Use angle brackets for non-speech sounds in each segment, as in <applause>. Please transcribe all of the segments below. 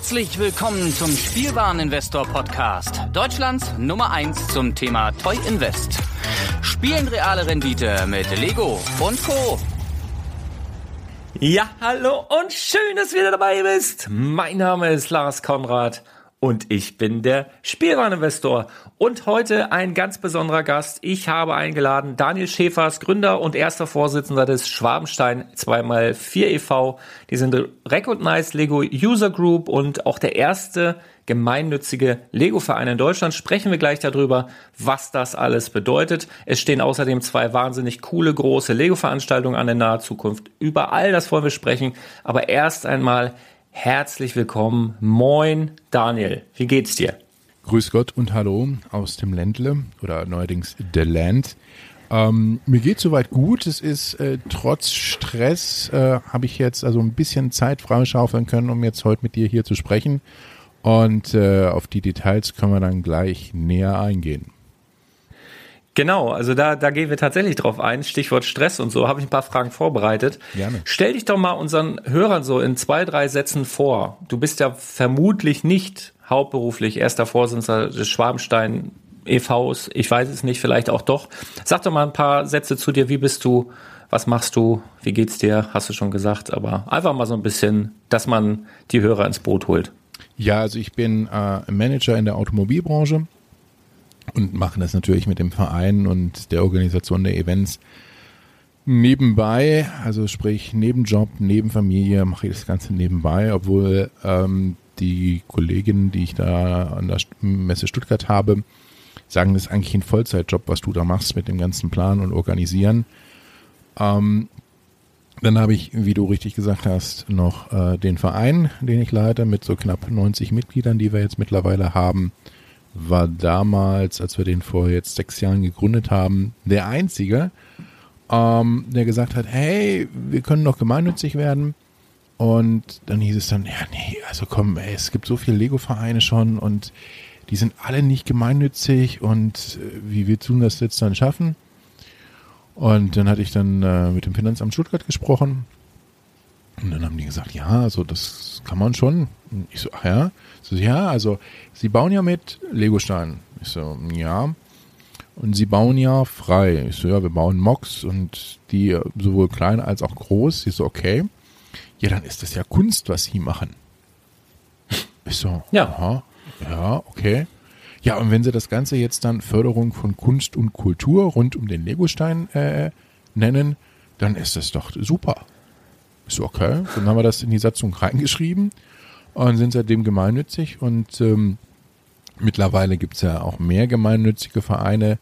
Herzlich willkommen zum Spielwareninvestor Podcast, Deutschlands Nummer 1 zum Thema Toy Invest. Spielen reale Rendite mit Lego und Co. Ja, hallo und schön, dass du wieder dabei bist. Mein Name ist Lars Konrad und ich bin der Spielwareninvestor. Und heute ein ganz besonderer Gast. Ich habe eingeladen Daniel Schäfers, Gründer und erster Vorsitzender des Schwabenstein 2x4 e.V. Die sind Recognized Lego User Group und auch der erste gemeinnützige Lego-Verein in Deutschland. Sprechen wir gleich darüber, was das alles bedeutet. Es stehen außerdem zwei wahnsinnig coole große Lego-Veranstaltungen an der nahe Zukunft. Über all das wollen wir sprechen. Aber erst einmal Herzlich willkommen. Moin, Daniel. Wie geht's dir? Grüß Gott und hallo aus dem Ländle oder neuerdings The Land. Ähm, mir geht soweit gut. Es ist äh, trotz Stress äh, habe ich jetzt also ein bisschen Zeit freischaufeln können, um jetzt heute mit dir hier zu sprechen. Und äh, auf die Details können wir dann gleich näher eingehen. Genau, also da, da gehen wir tatsächlich drauf ein. Stichwort Stress und so, habe ich ein paar Fragen vorbereitet. Gerne. Stell dich doch mal unseren Hörern so in zwei, drei Sätzen vor. Du bist ja vermutlich nicht hauptberuflich erster Vorsitzender des Schwabenstein EVs. Ich weiß es nicht, vielleicht auch doch. Sag doch mal ein paar Sätze zu dir. Wie bist du? Was machst du? Wie geht's dir? Hast du schon gesagt. Aber einfach mal so ein bisschen, dass man die Hörer ins Boot holt. Ja, also ich bin äh, Manager in der Automobilbranche und machen das natürlich mit dem Verein und der Organisation der Events nebenbei, also sprich neben Job, neben Familie mache ich das Ganze nebenbei, obwohl ähm, die Kolleginnen, die ich da an der Messe Stuttgart habe, sagen, das ist eigentlich ein Vollzeitjob, was du da machst mit dem ganzen Plan und Organisieren. Ähm, dann habe ich, wie du richtig gesagt hast, noch äh, den Verein, den ich leite, mit so knapp 90 Mitgliedern, die wir jetzt mittlerweile haben war damals, als wir den vor jetzt sechs Jahren gegründet haben, der Einzige, ähm, der gesagt hat, hey, wir können doch gemeinnützig werden. Und dann hieß es dann, ja, nee, also komm, ey, es gibt so viele Lego-Vereine schon und die sind alle nicht gemeinnützig und äh, wie wir tun das jetzt dann schaffen? Und dann hatte ich dann äh, mit dem Finanzamt Stuttgart gesprochen und dann haben die gesagt, ja, also das kann man schon. Und ich so, ach ja. So, ja, also sie bauen ja mit Legosteinen. Ich so, ja. Und sie bauen ja frei. Ich so, ja, wir bauen Mocks und die sowohl klein als auch groß. Ich so, okay. Ja, dann ist das ja Kunst, was sie machen. Ich so, ja. Aha, ja, okay. Ja, und wenn sie das Ganze jetzt dann Förderung von Kunst und Kultur rund um den Legostein äh, nennen, dann ist das doch super. Ich so, okay. Dann haben wir das in die Satzung reingeschrieben und sind seitdem gemeinnützig. Und ähm, mittlerweile gibt es ja auch mehr gemeinnützige Vereine,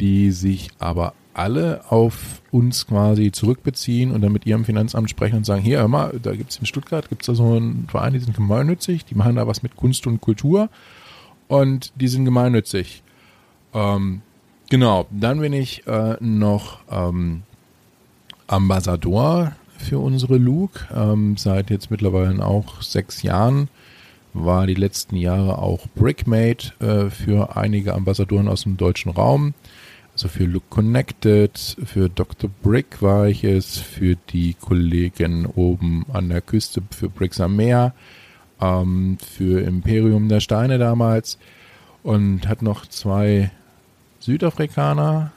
die sich aber alle auf uns quasi zurückbeziehen und dann mit ihrem Finanzamt sprechen und sagen, hier, hör mal, da gibt es in Stuttgart, gibt es da so einen Verein, die sind gemeinnützig, die machen da was mit Kunst und Kultur und die sind gemeinnützig. Ähm, genau, dann bin ich äh, noch ähm, Ambassador für unsere Luke. Ähm, seit jetzt mittlerweile auch sechs Jahren war die letzten Jahre auch Brickmate äh, für einige Ambassadoren aus dem deutschen Raum. Also für Look Connected, für Dr. Brick war ich es, für die Kollegen oben an der Küste, für Bricks am Meer, ähm, für Imperium der Steine damals und hat noch zwei Südafrikaner,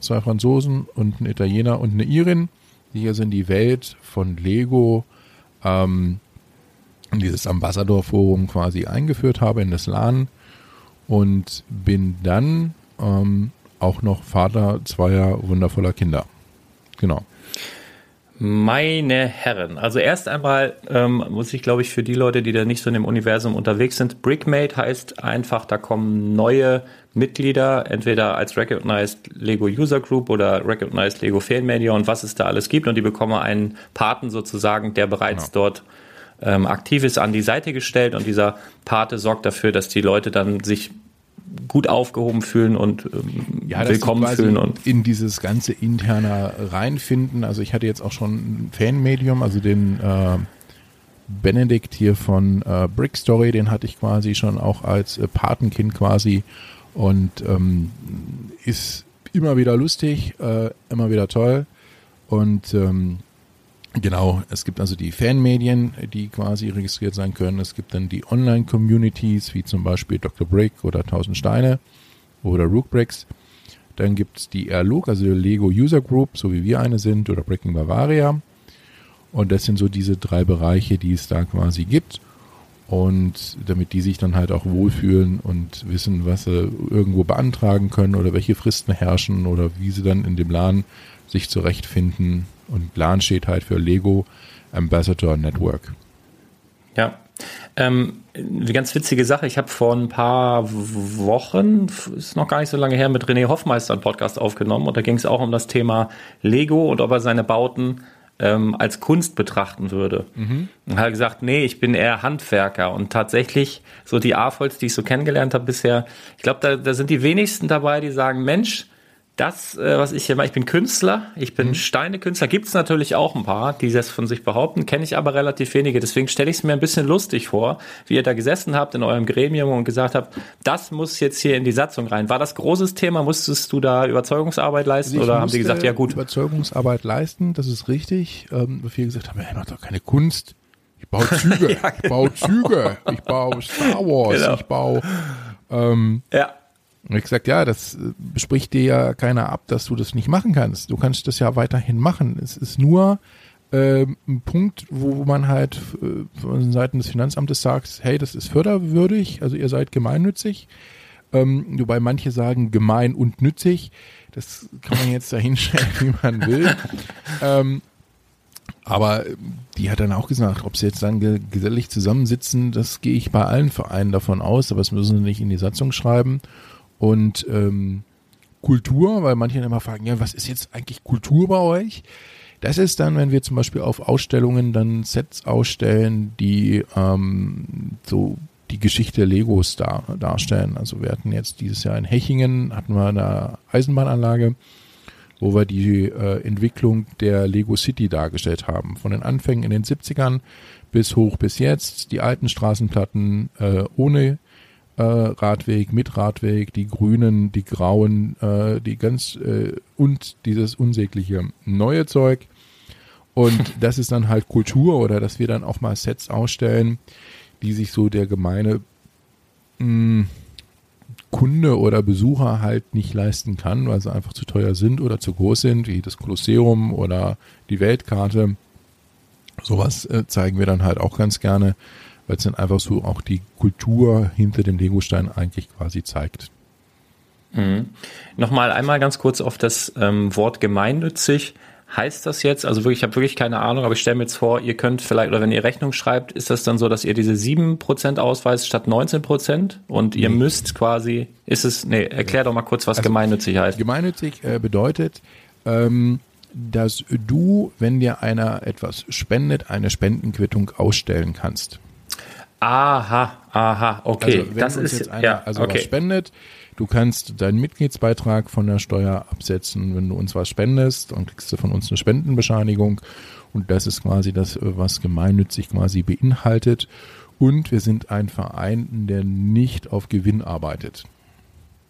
zwei Franzosen und ein Italiener und eine Irin hier sind die Welt von Lego ähm, dieses Ambassador-Forum quasi eingeführt habe in das LAN und bin dann ähm, auch noch Vater zweier wundervoller Kinder. Genau. Meine Herren, also erst einmal ähm, muss ich, glaube ich, für die Leute, die da nicht so in dem Universum unterwegs sind, Brickmate heißt einfach, da kommen neue Mitglieder, entweder als Recognized Lego User Group oder Recognized Lego Fanmedia und was es da alles gibt und die bekommen einen Paten sozusagen, der bereits genau. dort ähm, aktiv ist, an die Seite gestellt und dieser Pate sorgt dafür, dass die Leute dann sich gut aufgehoben fühlen und ähm, ja, willkommen fühlen und in dieses ganze interne reinfinden. Also ich hatte jetzt auch schon ein Fanmedium, also den äh, Benedikt hier von äh, Brick Story, den hatte ich quasi schon auch als äh, Patenkind quasi und ähm, ist immer wieder lustig, äh, immer wieder toll und ähm, Genau, es gibt also die Fanmedien, die quasi registriert sein können. Es gibt dann die Online-Communities, wie zum Beispiel Dr. Brick oder 1000 Steine oder Rook Bricks. Dann gibt es die Airlook, also Lego User Group, so wie wir eine sind, oder Breaking Bavaria. Und das sind so diese drei Bereiche, die es da quasi gibt. Und damit die sich dann halt auch wohlfühlen und wissen, was sie irgendwo beantragen können oder welche Fristen herrschen oder wie sie dann in dem Laden sich zurechtfinden. Und LAN steht halt für Lego Ambassador Network. Ja. Ähm, eine ganz witzige Sache. Ich habe vor ein paar Wochen, ist noch gar nicht so lange her, mit René Hoffmeister einen Podcast aufgenommen und da ging es auch um das Thema Lego und ob er seine Bauten ähm, als Kunst betrachten würde. Mhm. Und hat gesagt, nee, ich bin eher Handwerker. Und tatsächlich, so die AFOLs, die ich so kennengelernt habe bisher, ich glaube, da, da sind die wenigsten dabei, die sagen, Mensch, das, äh, was ich hier mache, ich bin Künstler, ich bin mhm. Steinekünstler, gibt es natürlich auch ein paar, die das von sich behaupten, kenne ich aber relativ wenige. Deswegen stelle ich es mir ein bisschen lustig vor, wie ihr da gesessen habt in eurem Gremium und gesagt habt, das muss jetzt hier in die Satzung rein. War das großes Thema? Musstest du da Überzeugungsarbeit leisten also oder haben die gesagt, ja gut? Überzeugungsarbeit leisten, das ist richtig. Ähm, viele gesagt haben, ja, macht doch keine Kunst. Ich baue <laughs> Züge, ja, genau. ich baue Züge, ich baue Star Wars, genau. ich baue ähm, ja und ich gesagt, ja, das äh, bespricht dir ja keiner ab, dass du das nicht machen kannst. Du kannst das ja weiterhin machen. Es ist nur äh, ein Punkt, wo man halt äh, von Seiten des Finanzamtes sagt, hey, das ist förderwürdig, also ihr seid gemeinnützig. Ähm, wobei manche sagen gemein und nützig. Das kann man jetzt da hinstellen, <laughs> wie man will. Ähm, aber die hat dann auch gesagt, ob sie jetzt dann gesellig zusammensitzen, das gehe ich bei allen Vereinen davon aus, aber das müssen sie nicht in die Satzung schreiben und ähm, Kultur, weil manche immer fragen, ja, was ist jetzt eigentlich Kultur bei euch? Das ist dann, wenn wir zum Beispiel auf Ausstellungen dann Sets ausstellen, die ähm, so die Geschichte Legos dar, darstellen. Also wir hatten jetzt dieses Jahr in Hechingen, hatten wir eine Eisenbahnanlage, wo wir die äh, Entwicklung der Lego City dargestellt haben. Von den Anfängen in den 70ern bis hoch bis jetzt, die alten Straßenplatten äh, ohne äh, Radweg, mit Radweg, die grünen, die grauen, äh, die ganz äh, und dieses unsägliche neue Zeug. Und <laughs> das ist dann halt Kultur oder dass wir dann auch mal Sets ausstellen, die sich so der gemeine mh, hm, Kunde oder Besucher halt nicht leisten kann, weil sie einfach zu teuer sind oder zu groß sind, wie das Kolosseum oder die Weltkarte. Sowas äh, zeigen wir dann halt auch ganz gerne weil es dann einfach so auch die Kultur hinter dem Legostein eigentlich quasi zeigt. Mhm. Nochmal einmal ganz kurz auf das ähm, Wort gemeinnützig. Heißt das jetzt, also wirklich, ich habe wirklich keine Ahnung, aber ich stelle mir jetzt vor, ihr könnt vielleicht, oder wenn ihr Rechnung schreibt, ist das dann so, dass ihr diese 7% ausweist statt 19% und ihr nee. müsst quasi, ist es, nee, erklär doch mal kurz, was also, gemeinnützig heißt. Gemeinnützig äh, bedeutet, ähm, dass du, wenn dir einer etwas spendet, eine Spendenquittung ausstellen kannst. Aha, aha, okay. Also wenn das ist jetzt einer ja, also okay. was spendet, du kannst deinen Mitgliedsbeitrag von der Steuer absetzen, wenn du uns was spendest, dann kriegst du von uns eine Spendenbescheinigung und das ist quasi das, was gemeinnützig quasi beinhaltet. Und wir sind ein Verein, der nicht auf Gewinn arbeitet.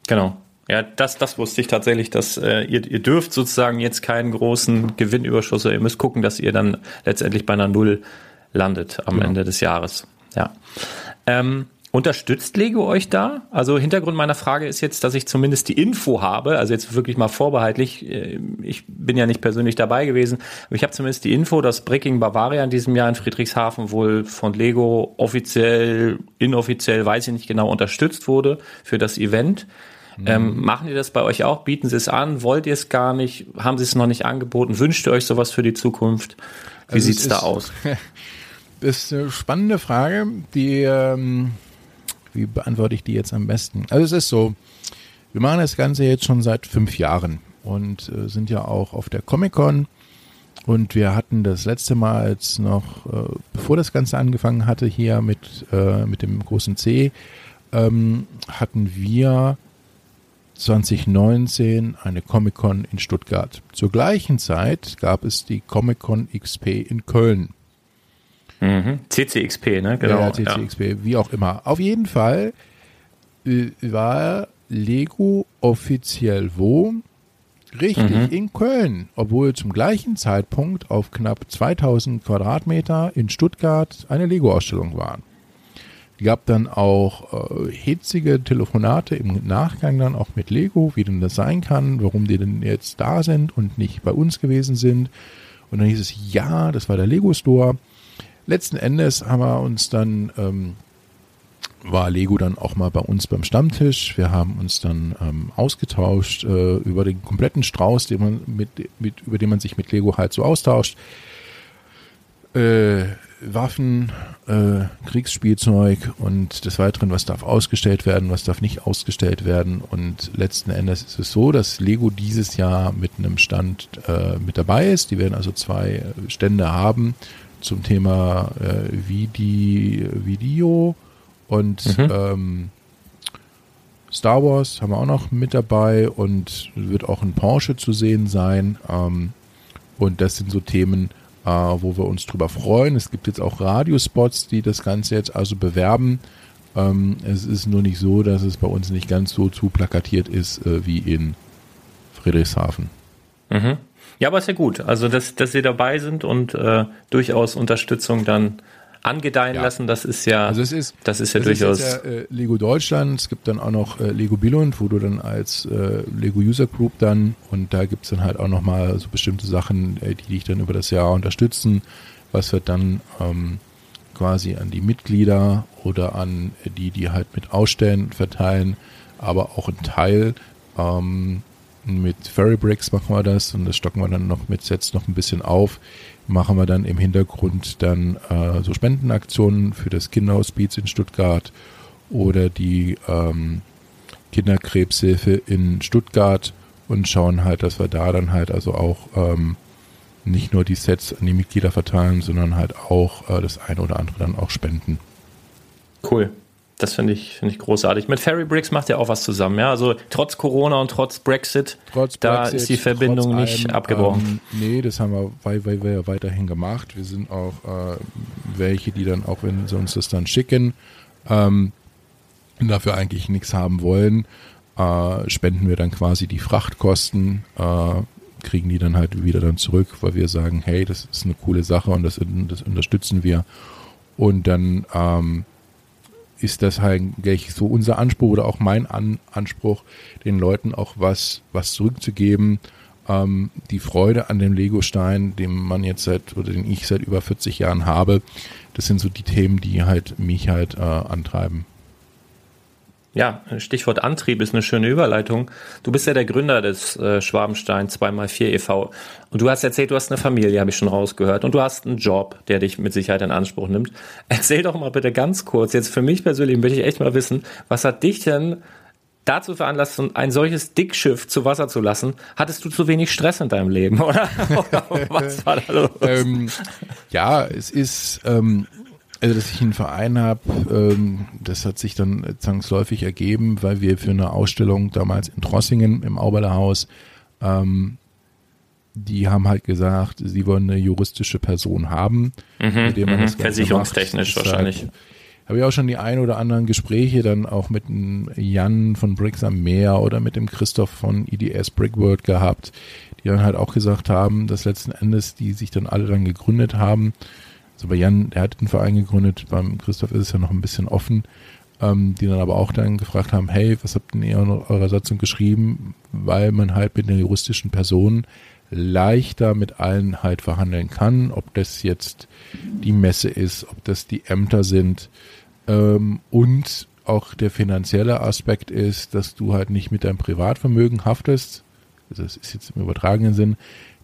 Genau. Ja, das, das wusste ich tatsächlich, dass äh, ihr, ihr dürft sozusagen jetzt keinen großen Gewinnüberschuss, ihr müsst gucken, dass ihr dann letztendlich bei einer Null landet am genau. Ende des Jahres. Ja. Ähm, Unterstützt Lego euch da? Also Hintergrund meiner Frage ist jetzt, dass ich zumindest die Info habe, also jetzt wirklich mal vorbehaltlich, äh, ich bin ja nicht persönlich dabei gewesen, aber ich habe zumindest die Info, dass Breaking Bavaria in diesem Jahr in Friedrichshafen wohl von Lego offiziell, inoffiziell, weiß ich nicht genau, unterstützt wurde für das Event. Mhm. Ähm, machen die das bei euch auch? Bieten sie es an? Wollt ihr es gar nicht? Haben sie es noch nicht angeboten? Wünscht ihr euch sowas für die Zukunft? Wie also sieht's da aus? <laughs> ist eine spannende Frage, die, ähm, wie beantworte ich die jetzt am besten? Also es ist so, wir machen das Ganze jetzt schon seit fünf Jahren und äh, sind ja auch auf der Comic-Con und wir hatten das letzte Mal als noch, äh, bevor das Ganze angefangen hatte, hier mit, äh, mit dem großen C, ähm, hatten wir 2019 eine Comic-Con in Stuttgart. Zur gleichen Zeit gab es die Comic-Con XP in Köln. Mhm. CCXP, ne? Genau. Ja, CCXP, ja. wie auch immer. Auf jeden Fall äh, war Lego offiziell wo? Richtig, mhm. in Köln, obwohl zum gleichen Zeitpunkt auf knapp 2000 Quadratmeter in Stuttgart eine Lego-Ausstellung war. Es gab dann auch äh, hitzige Telefonate im Nachgang dann auch mit Lego, wie denn das sein kann, warum die denn jetzt da sind und nicht bei uns gewesen sind. Und dann hieß es, ja, das war der Lego Store. Letzten Endes haben wir uns dann ähm, war Lego dann auch mal bei uns beim Stammtisch. Wir haben uns dann ähm, ausgetauscht äh, über den kompletten Strauß, den man mit, mit, über den man sich mit Lego halt so austauscht. Äh, Waffen, äh, Kriegsspielzeug und des Weiteren, was darf ausgestellt werden, was darf nicht ausgestellt werden. Und letzten Endes ist es so, dass Lego dieses Jahr mit einem Stand äh, mit dabei ist. Die werden also zwei Stände haben zum Thema äh, Vidi Video und mhm. ähm, Star Wars haben wir auch noch mit dabei und wird auch ein Porsche zu sehen sein. Ähm, und das sind so Themen, äh, wo wir uns drüber freuen. Es gibt jetzt auch Radiospots, die das Ganze jetzt also bewerben. Ähm, es ist nur nicht so, dass es bei uns nicht ganz so zu plakatiert ist äh, wie in Friedrichshafen. Mhm. Ja, aber ist ja gut. Also, dass, dass Sie dabei sind und äh, durchaus Unterstützung dann angedeihen ja. lassen, das ist ja, also es ist, das ist ja durchaus. Ist ja, äh, Lego Deutschland, es gibt dann auch noch äh, Lego Billund, wo du dann als äh, Lego User Group dann und da gibt es dann halt auch nochmal so bestimmte Sachen, äh, die dich dann über das Jahr unterstützen, was wird dann ähm, quasi an die Mitglieder oder an die, die halt mit ausstellen, verteilen, aber auch ein Teil ähm, mit Ferry Bricks machen wir das und das stocken wir dann noch mit Sets noch ein bisschen auf machen wir dann im Hintergrund dann äh, so Spendenaktionen für das Kinderhospiz in Stuttgart oder die ähm, Kinderkrebshilfe in Stuttgart und schauen halt, dass wir da dann halt also auch ähm, nicht nur die Sets an die Mitglieder verteilen, sondern halt auch äh, das eine oder andere dann auch spenden. Cool. Das finde ich, finde ich großartig. Mit Ferry Bricks macht ja auch was zusammen, ja. Also trotz Corona und trotz Brexit, trotz da Brexit, ist die Verbindung nicht allem, abgebrochen. Ähm, nee, das haben wir, weil, weil wir ja weiterhin gemacht. Wir sind auch äh, welche, die dann auch, wenn sie uns das dann schicken, ähm, dafür eigentlich nichts haben wollen, äh, spenden wir dann quasi die Frachtkosten, äh, kriegen die dann halt wieder dann zurück, weil wir sagen, hey, das ist eine coole Sache und das, das unterstützen wir. Und dann ähm, ist das halt so unser Anspruch oder auch mein An Anspruch, den Leuten auch was, was zurückzugeben. Ähm, die Freude an dem Lego-Stein, den man jetzt seit oder den ich seit über 40 Jahren habe, das sind so die Themen, die halt mich halt äh, antreiben. Ja, Stichwort Antrieb ist eine schöne Überleitung. Du bist ja der Gründer des äh, Schwabenstein 2x4 e.V. Und du hast erzählt, du hast eine Familie, habe ich schon rausgehört. Und du hast einen Job, der dich mit Sicherheit in Anspruch nimmt. Erzähl doch mal bitte ganz kurz, jetzt für mich persönlich möchte ich echt mal wissen, was hat dich denn dazu veranlasst, ein solches Dickschiff zu Wasser zu lassen? Hattest du zu wenig Stress in deinem Leben, <laughs> oder? oder <laughs> was war da los? ähm, ja, es ist... Ähm also, dass ich einen Verein habe, ähm, das hat sich dann zwangsläufig ergeben, weil wir für eine Ausstellung damals in Trossingen im Auberlerhaus, ähm, die haben halt gesagt, sie wollen eine juristische Person haben, mhm, mit dem man mhm, das Ganze Versicherungstechnisch macht. wahrscheinlich. Habe ich auch schon die ein oder anderen Gespräche dann auch mit Jan von Bricks am Meer oder mit dem Christoph von EDS Brickworld gehabt, die dann halt auch gesagt haben, dass letzten Endes die sich dann alle dann gegründet haben also bei Jan, der hat den Verein gegründet, beim Christoph ist es ja noch ein bisschen offen, ähm, die dann aber auch dann gefragt haben, hey, was habt ihr in eurer Satzung geschrieben? Weil man halt mit den juristischen Personen leichter mit allen halt verhandeln kann, ob das jetzt die Messe ist, ob das die Ämter sind ähm, und auch der finanzielle Aspekt ist, dass du halt nicht mit deinem Privatvermögen haftest, also das ist jetzt im übertragenen Sinn,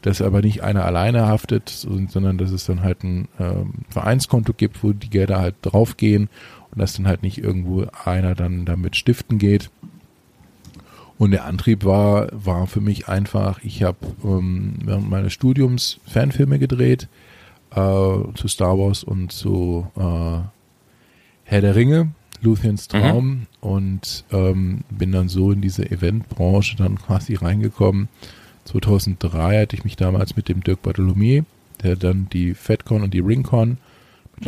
dass aber nicht einer alleine haftet, sondern dass es dann halt ein ähm, Vereinskonto gibt, wo die Gelder halt draufgehen und dass dann halt nicht irgendwo einer dann damit stiften geht. Und der Antrieb war, war für mich einfach, ich habe ähm, während meines Studiums Fanfilme gedreht äh, zu Star Wars und zu äh, Herr der Ringe, Luthiens mhm. Traum mhm. und ähm, bin dann so in diese Eventbranche dann <laughs> quasi reingekommen 2003 hatte ich mich damals mit dem Dirk Bartholomew, der dann die FedCon und die RingCon.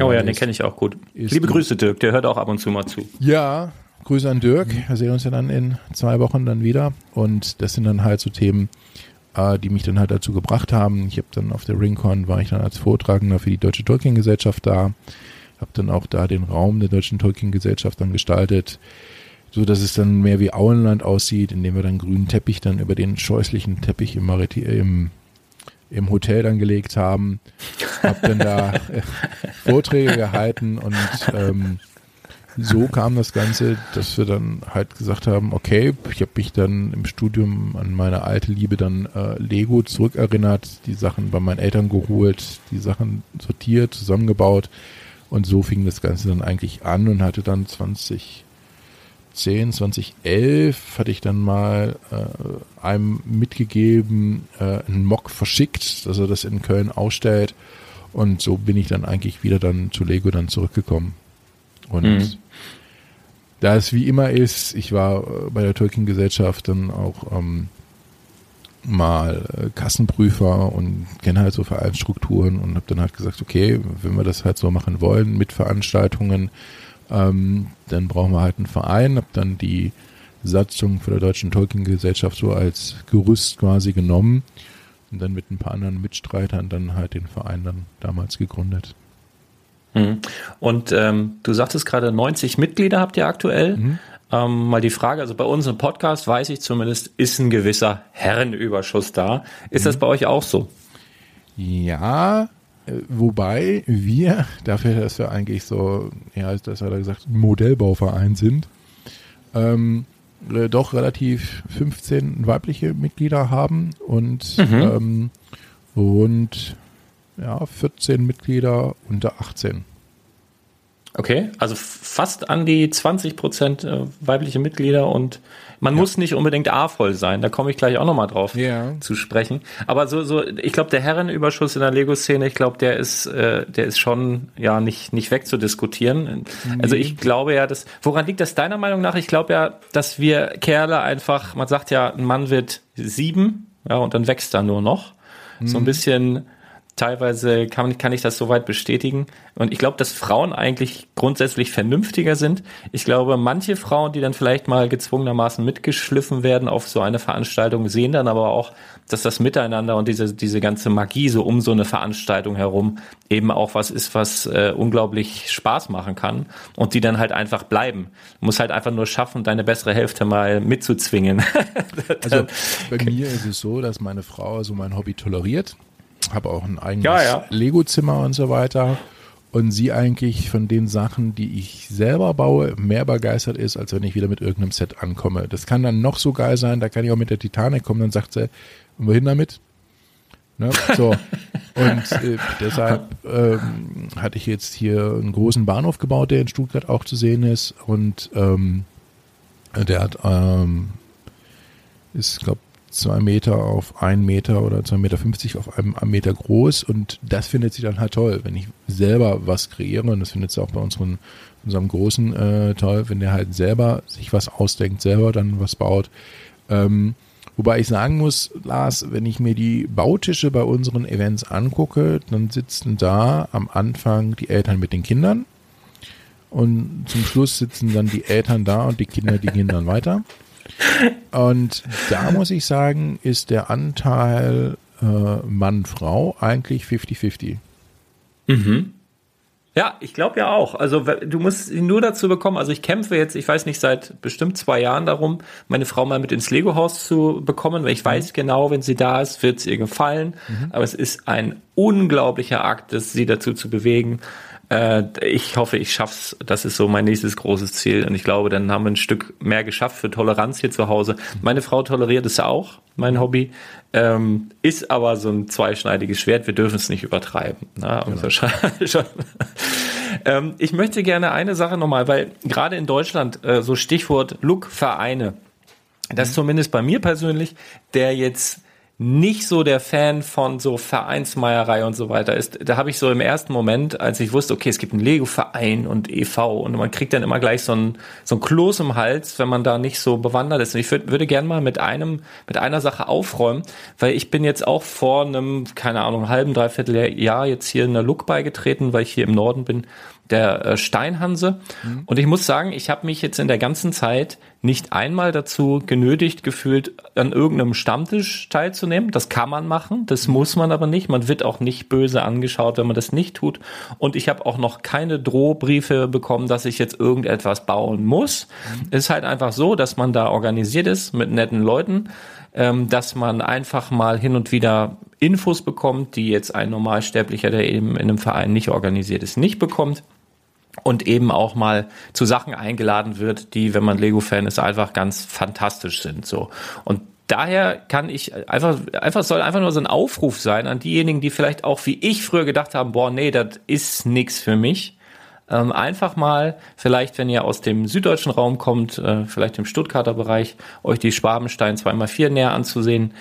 Oh ja, den kenne ich auch gut. Liebe Grüße, Dirk, der hört auch ab und zu mal zu. Ja, Grüße an Dirk. Wir sehen uns ja dann in zwei Wochen dann wieder. Und das sind dann halt so Themen, äh, die mich dann halt dazu gebracht haben. Ich habe dann auf der Ringcon, war ich dann als Vortragender für die Deutsche Tolkien-Gesellschaft da. Habe dann auch da den Raum der Deutschen Tolkien-Gesellschaft dann gestaltet so dass es dann mehr wie Auenland aussieht, indem wir dann grünen Teppich dann über den scheußlichen Teppich im, Mariti im, im Hotel dann gelegt haben. Hab dann da äh, Vorträge gehalten und ähm, so kam das Ganze, dass wir dann halt gesagt haben, okay, ich habe mich dann im Studium an meine alte Liebe dann äh, Lego zurückerinnert, die Sachen bei meinen Eltern geholt, die Sachen sortiert, zusammengebaut und so fing das Ganze dann eigentlich an und hatte dann 20 2010, 2011 hatte ich dann mal äh, einem mitgegeben, äh, einen Mock verschickt, dass er das in Köln ausstellt. Und so bin ich dann eigentlich wieder dann zu Lego dann zurückgekommen. Und mhm. da es wie immer ist, ich war äh, bei der Tolkien-Gesellschaft dann auch ähm, mal äh, Kassenprüfer und kenne halt so Vereinsstrukturen und habe dann halt gesagt, okay, wenn wir das halt so machen wollen mit Veranstaltungen, ähm, dann brauchen wir halt einen Verein, habe dann die Satzung für der Deutschen Tolkien-Gesellschaft so als Gerüst quasi genommen und dann mit ein paar anderen Mitstreitern dann halt den Verein dann damals gegründet. Mhm. Und ähm, du sagtest gerade 90 Mitglieder habt ihr aktuell. Mhm. Ähm, mal die Frage, also bei uns im Podcast weiß ich zumindest, ist ein gewisser Herrenüberschuss da. Ist mhm. das bei euch auch so? Ja, wobei wir, <laughs> dafür, dass wir eigentlich so, ja, das hat er gesagt, Modellbauverein sind, ähm, äh, doch relativ 15 weibliche Mitglieder haben und mhm. ähm, rund ja, 14 Mitglieder unter 18. Okay, also fast an die 20 Prozent äh, weibliche Mitglieder und man ja. muss nicht unbedingt A-voll sein. Da komme ich gleich auch nochmal drauf ja. zu sprechen. Aber so, so, ich glaube, der Herrenüberschuss in der Lego-Szene, ich glaube, der ist, äh, der ist schon ja nicht nicht wegzudiskutieren. Nee. Also ich glaube ja, dass woran liegt das deiner Meinung nach? Ich glaube ja, dass wir Kerle einfach, man sagt ja, ein Mann wird sieben, ja, und dann wächst er nur noch. Mhm. So ein mhm. bisschen teilweise kann, kann ich das soweit bestätigen. Und ich glaube, dass Frauen eigentlich grundsätzlich vernünftiger sind. Ich glaube, manche Frauen, die dann vielleicht mal gezwungenermaßen mitgeschliffen werden auf so eine Veranstaltung, sehen dann aber auch, dass das Miteinander und diese, diese ganze Magie so um so eine Veranstaltung herum eben auch was ist, was äh, unglaublich Spaß machen kann und die dann halt einfach bleiben. Du musst halt einfach nur schaffen, deine bessere Hälfte mal mitzuzwingen. <laughs> also <laughs> bei mir ist es so, dass meine Frau so mein Hobby toleriert habe auch ein eigenes ja, ja. Lego-Zimmer und so weiter. Und sie eigentlich von den Sachen, die ich selber baue, mehr begeistert ist, als wenn ich wieder mit irgendeinem Set ankomme. Das kann dann noch so geil sein, da kann ich auch mit der Titanic kommen, dann sagt sie, wohin damit? Ne? So. <laughs> und äh, deshalb ähm, hatte ich jetzt hier einen großen Bahnhof gebaut, der in Stuttgart auch zu sehen ist. Und ähm, der hat ähm, ist, glaube zwei Meter auf einen Meter oder zwei Meter fünfzig auf einem, einem Meter groß und das findet sie dann halt toll, wenn ich selber was kreiere und das findet sie auch bei unseren, unserem Großen äh, toll, wenn der halt selber sich was ausdenkt, selber dann was baut. Ähm, wobei ich sagen muss, Lars, wenn ich mir die Bautische bei unseren Events angucke, dann sitzen da am Anfang die Eltern mit den Kindern und zum Schluss sitzen dann die Eltern da und die Kinder, die gehen dann weiter. <laughs> Und da muss ich sagen, ist der Anteil äh, Mann-Frau eigentlich 50-50. Mhm. Ja, ich glaube ja auch. Also du musst sie nur dazu bekommen. Also ich kämpfe jetzt, ich weiß nicht, seit bestimmt zwei Jahren darum, meine Frau mal mit ins Lego-Haus zu bekommen, weil ich weiß genau, wenn sie da ist, wird es ihr gefallen. Mhm. Aber es ist ein unglaublicher Akt, das sie dazu zu bewegen. Äh, ich hoffe, ich schaff's. Das ist so mein nächstes großes Ziel. Und ich glaube, dann haben wir ein Stück mehr geschafft für Toleranz hier zu Hause. Meine Frau toleriert es auch, mein Hobby. Ähm, ist aber so ein zweischneidiges Schwert. Wir dürfen es nicht übertreiben. Ne? Genau. <laughs> ähm, ich möchte gerne eine Sache nochmal, weil gerade in Deutschland äh, so Stichwort Look-Vereine. Das mhm. zumindest bei mir persönlich, der jetzt nicht so der Fan von so Vereinsmeierei und so weiter ist. Da habe ich so im ersten Moment, als ich wusste, okay, es gibt einen Lego-Verein und e.V. und man kriegt dann immer gleich so ein, so ein Kloß im Hals, wenn man da nicht so bewandert ist. Und ich würd, würde gerne mal mit einem, mit einer Sache aufräumen, weil ich bin jetzt auch vor einem, keine Ahnung, halben, dreiviertel Jahr jetzt hier in der Look beigetreten, weil ich hier im Norden bin der äh, Steinhanse. Mhm. Und ich muss sagen, ich habe mich jetzt in der ganzen Zeit nicht einmal dazu genötigt gefühlt, an irgendeinem Stammtisch teilzunehmen. Das kann man machen, das mhm. muss man aber nicht. Man wird auch nicht böse angeschaut, wenn man das nicht tut. Und ich habe auch noch keine Drohbriefe bekommen, dass ich jetzt irgendetwas bauen muss. Mhm. Es ist halt einfach so, dass man da organisiert ist mit netten Leuten ähm, dass man einfach mal hin und wieder Infos bekommt, die jetzt ein Normalsterblicher, der eben in einem Verein nicht organisiert ist, nicht bekommt. Und eben auch mal zu Sachen eingeladen wird, die, wenn man Lego-Fan ist, einfach ganz fantastisch sind. So. Und daher kann ich einfach, einfach soll einfach nur so ein Aufruf sein an diejenigen, die vielleicht auch wie ich früher gedacht haben, boah, nee, das ist nix für mich. Ähm, einfach mal, vielleicht wenn ihr aus dem süddeutschen Raum kommt, äh, vielleicht im Stuttgarter Bereich, euch die Schwabenstein 2x4 näher anzusehen.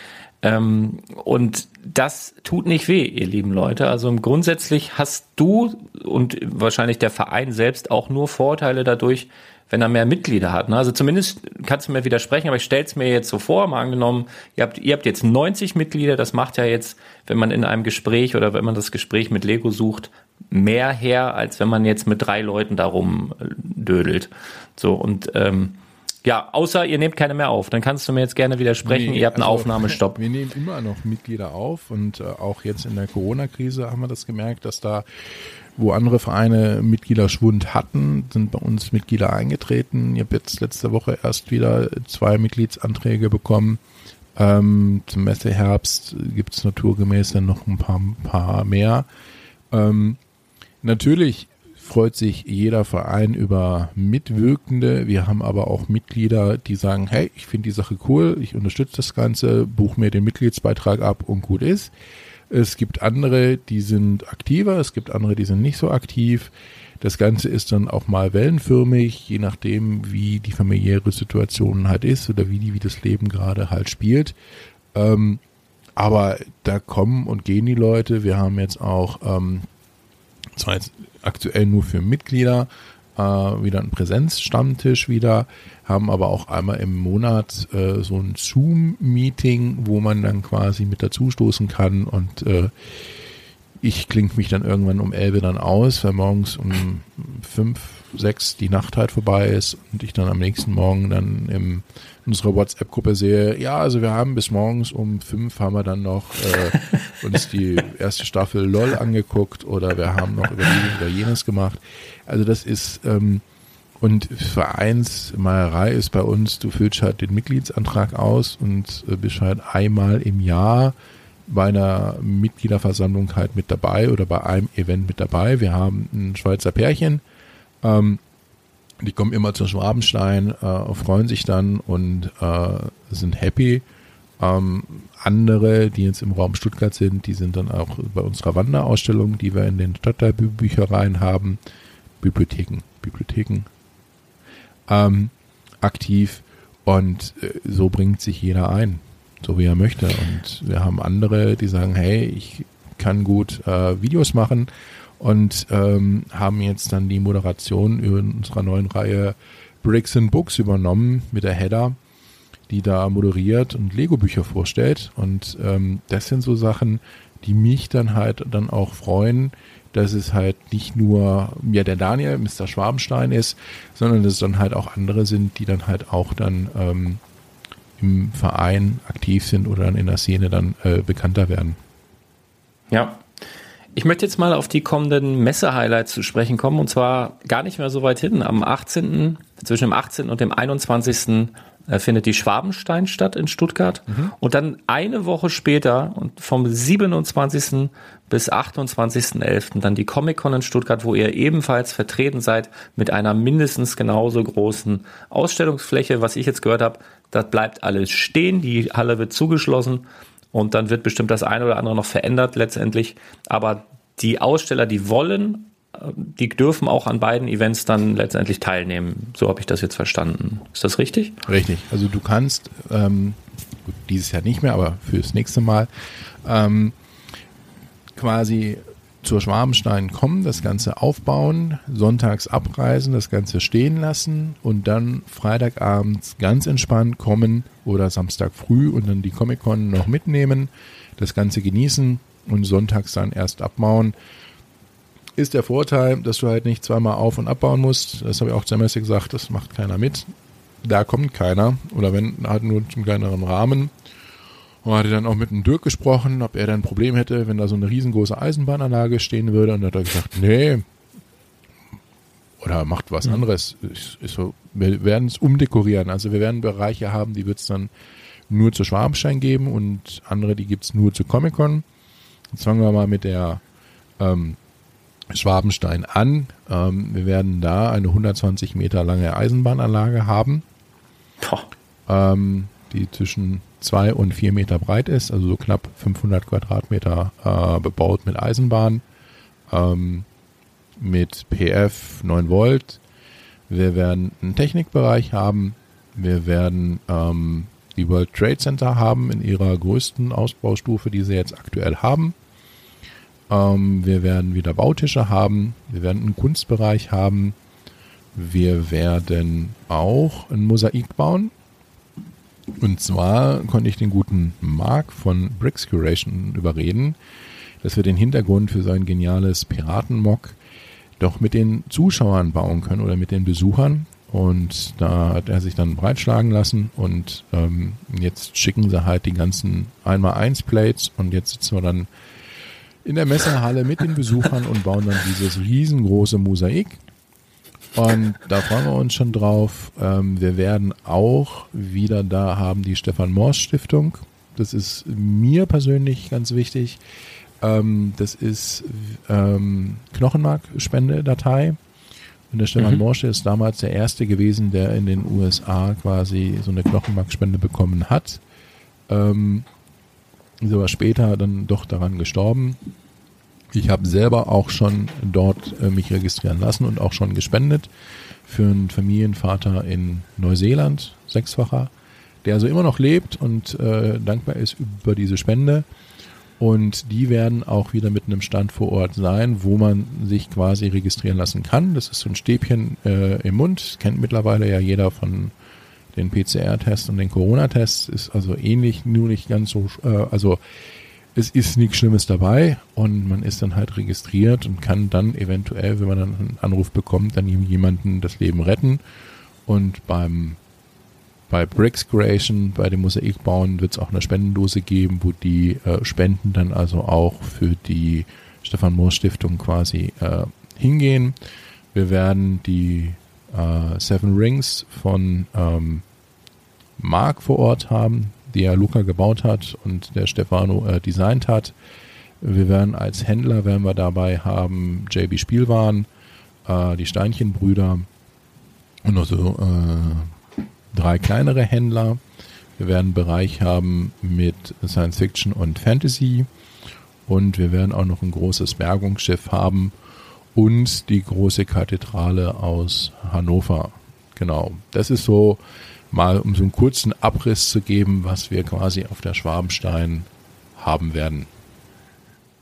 Ähm, und das tut nicht weh, ihr lieben Leute. Also grundsätzlich hast du und wahrscheinlich der Verein selbst auch nur Vorteile dadurch, wenn er mehr Mitglieder hat. Ne? Also zumindest kannst du mir widersprechen, aber ich stelle es mir jetzt so vor, mal angenommen, ihr habt, ihr habt jetzt 90 Mitglieder, das macht ja jetzt, wenn man in einem Gespräch oder wenn man das Gespräch mit Lego sucht, mehr her, als wenn man jetzt mit drei Leuten darum äh, dödelt. So und ähm, ja, außer ihr nehmt keine mehr auf, dann kannst du mir jetzt gerne widersprechen. Nee, ihr habt einen also, Aufnahmestopp. Wir nehmen immer noch Mitglieder auf und äh, auch jetzt in der Corona-Krise haben wir das gemerkt, dass da wo andere Vereine Mitgliederschwund hatten, sind bei uns Mitglieder eingetreten. Ich habe jetzt letzte Woche erst wieder zwei Mitgliedsanträge bekommen. Ähm, zum Messeherbst gibt es naturgemäß dann noch ein paar, paar mehr. Ähm, natürlich freut sich jeder Verein über Mitwirkende. Wir haben aber auch Mitglieder, die sagen, hey, ich finde die Sache cool, ich unterstütze das Ganze, buche mir den Mitgliedsbeitrag ab und gut ist. Es gibt andere, die sind aktiver, es gibt andere, die sind nicht so aktiv. Das Ganze ist dann auch mal wellenförmig, je nachdem, wie die familiäre Situation halt ist oder wie die, wie das Leben gerade halt spielt. Ähm, aber da kommen und gehen die Leute. Wir haben jetzt auch, ähm, zwar jetzt aktuell nur für Mitglieder, äh, wieder einen Präsenzstammtisch wieder, haben aber auch einmal im Monat äh, so ein Zoom-Meeting, wo man dann quasi mit dazustoßen kann und äh, ich klinge mich dann irgendwann um 11 dann aus, weil morgens um 5, 6 die Nacht halt vorbei ist und ich dann am nächsten Morgen dann in unserer WhatsApp-Gruppe sehe, ja, also wir haben bis morgens um 5 haben wir dann noch äh, <laughs> uns die erste Staffel LOL angeguckt oder wir haben noch über dieses oder jenes gemacht. Also das ist, ähm, und Vereinsmalerei ist bei uns, du füllst halt den Mitgliedsantrag aus und äh, bist halt einmal im Jahr bei einer Mitgliederversammlung halt mit dabei oder bei einem Event mit dabei. Wir haben ein Schweizer Pärchen, ähm, die kommen immer zur Schwabenstein, äh, freuen sich dann und äh, sind happy. Ähm, andere, die jetzt im Raum Stuttgart sind, die sind dann auch bei unserer Wanderausstellung, die wir in den Stadtteilbüchereien haben, Bibliotheken, Bibliotheken. Ähm, aktiv und äh, so bringt sich jeder ein so wie er möchte. Und wir haben andere, die sagen, hey, ich kann gut äh, Videos machen und ähm, haben jetzt dann die Moderation über unserer neuen Reihe Bricks and Books übernommen mit der Header, die da moderiert und Lego-Bücher vorstellt. Und ähm, das sind so Sachen, die mich dann halt dann auch freuen, dass es halt nicht nur ja der Daniel, Mr. Schwabenstein ist, sondern dass es dann halt auch andere sind, die dann halt auch dann ähm, im Verein aktiv sind oder dann in der Szene dann äh, bekannter werden. Ja. Ich möchte jetzt mal auf die kommenden Messe-Highlights zu sprechen kommen und zwar gar nicht mehr so weit hin. Am 18., zwischen dem 18. und dem 21. Äh, findet die Schwabenstein statt in Stuttgart. Mhm. Und dann eine Woche später und vom 27. bis 28.11. dann die Comic-Con in Stuttgart, wo ihr ebenfalls vertreten seid mit einer mindestens genauso großen Ausstellungsfläche. Was ich jetzt gehört habe, das bleibt alles stehen, die Halle wird zugeschlossen und dann wird bestimmt das eine oder andere noch verändert letztendlich. Aber die Aussteller, die wollen, die dürfen auch an beiden Events dann letztendlich teilnehmen. So habe ich das jetzt verstanden. Ist das richtig? Richtig. Also du kannst ähm, dieses Jahr nicht mehr, aber fürs nächste Mal ähm, quasi zur Schwabenstein kommen, das Ganze aufbauen, sonntags abreisen, das Ganze stehen lassen und dann Freitagabends ganz entspannt kommen oder Samstag früh und dann die Comic-Con noch mitnehmen, das Ganze genießen und sonntags dann erst abbauen. Ist der Vorteil, dass du halt nicht zweimal auf- und abbauen musst. Das habe ich auch zur Messe gesagt, das macht keiner mit. Da kommt keiner. Oder wenn, halt nur zum kleineren Rahmen. Und hatte dann auch mit dem Dirk gesprochen, ob er dann ein Problem hätte, wenn da so eine riesengroße Eisenbahnanlage stehen würde. Und da hat er gesagt, nee. Oder macht was anderes. Ist, ist so, wir werden es umdekorieren. Also wir werden Bereiche haben, die wird es dann nur zu Schwabenstein geben und andere, die gibt es nur zu Comic-Con. Jetzt fangen wir mal mit der ähm, Schwabenstein an. Ähm, wir werden da eine 120 Meter lange Eisenbahnanlage haben, ähm, die zwischen zwei und vier Meter breit ist, also so knapp 500 Quadratmeter äh, bebaut mit Eisenbahn, ähm, mit PF 9 Volt. Wir werden einen Technikbereich haben. Wir werden ähm, die World Trade Center haben in ihrer größten Ausbaustufe, die sie jetzt aktuell haben. Ähm, wir werden wieder Bautische haben. Wir werden einen Kunstbereich haben. Wir werden auch ein Mosaik bauen. Und zwar konnte ich den guten Mark von Bricks Curation überreden, dass wir den Hintergrund für sein geniales Piratenmock doch mit den Zuschauern bauen können oder mit den Besuchern. Und da hat er sich dann breitschlagen lassen und ähm, jetzt schicken sie halt die ganzen 1x1 Plates und jetzt sitzen wir dann in der Messehalle mit den Besuchern und bauen dann dieses riesengroße Mosaik. Und da freuen wir uns schon drauf. Ähm, wir werden auch wieder da haben die Stefan Morsch Stiftung. Das ist mir persönlich ganz wichtig. Ähm, das ist ähm, Knochenmarkspendedatei. Und der Stefan mhm. Morsche ist damals der erste gewesen, der in den USA quasi so eine Knochenmarkspende bekommen hat. Ähm, ist aber später dann doch daran gestorben. Ich habe selber auch schon dort äh, mich registrieren lassen und auch schon gespendet für einen Familienvater in Neuseeland, sechsfacher, der also immer noch lebt und äh, dankbar ist über diese Spende. Und die werden auch wieder mit einem Stand vor Ort sein, wo man sich quasi registrieren lassen kann. Das ist so ein Stäbchen äh, im Mund, kennt mittlerweile ja jeder von den PCR-Tests und den Corona-Tests. Ist also ähnlich, nur nicht ganz so, äh, also es ist nichts Schlimmes dabei und man ist dann halt registriert und kann dann eventuell, wenn man dann einen Anruf bekommt, dann jemanden das Leben retten. Und beim bei Bricks Creation, bei dem Mosaikbauen, wird es auch eine Spendendose geben, wo die äh, Spenden dann also auch für die Stefan Mohr Stiftung quasi äh, hingehen. Wir werden die äh, Seven Rings von ähm, Mark vor Ort haben, ja Luca gebaut hat und der Stefano äh, designt hat. Wir werden als Händler werden wir dabei haben JB Spielwaren, äh, die Steinchenbrüder und noch so äh, drei kleinere Händler. Wir werden einen Bereich haben mit Science Fiction und Fantasy und wir werden auch noch ein großes Bergungsschiff haben und die große Kathedrale aus Hannover. Genau, das ist so mal um so einen kurzen Abriss zu geben, was wir quasi auf der Schwabenstein haben werden.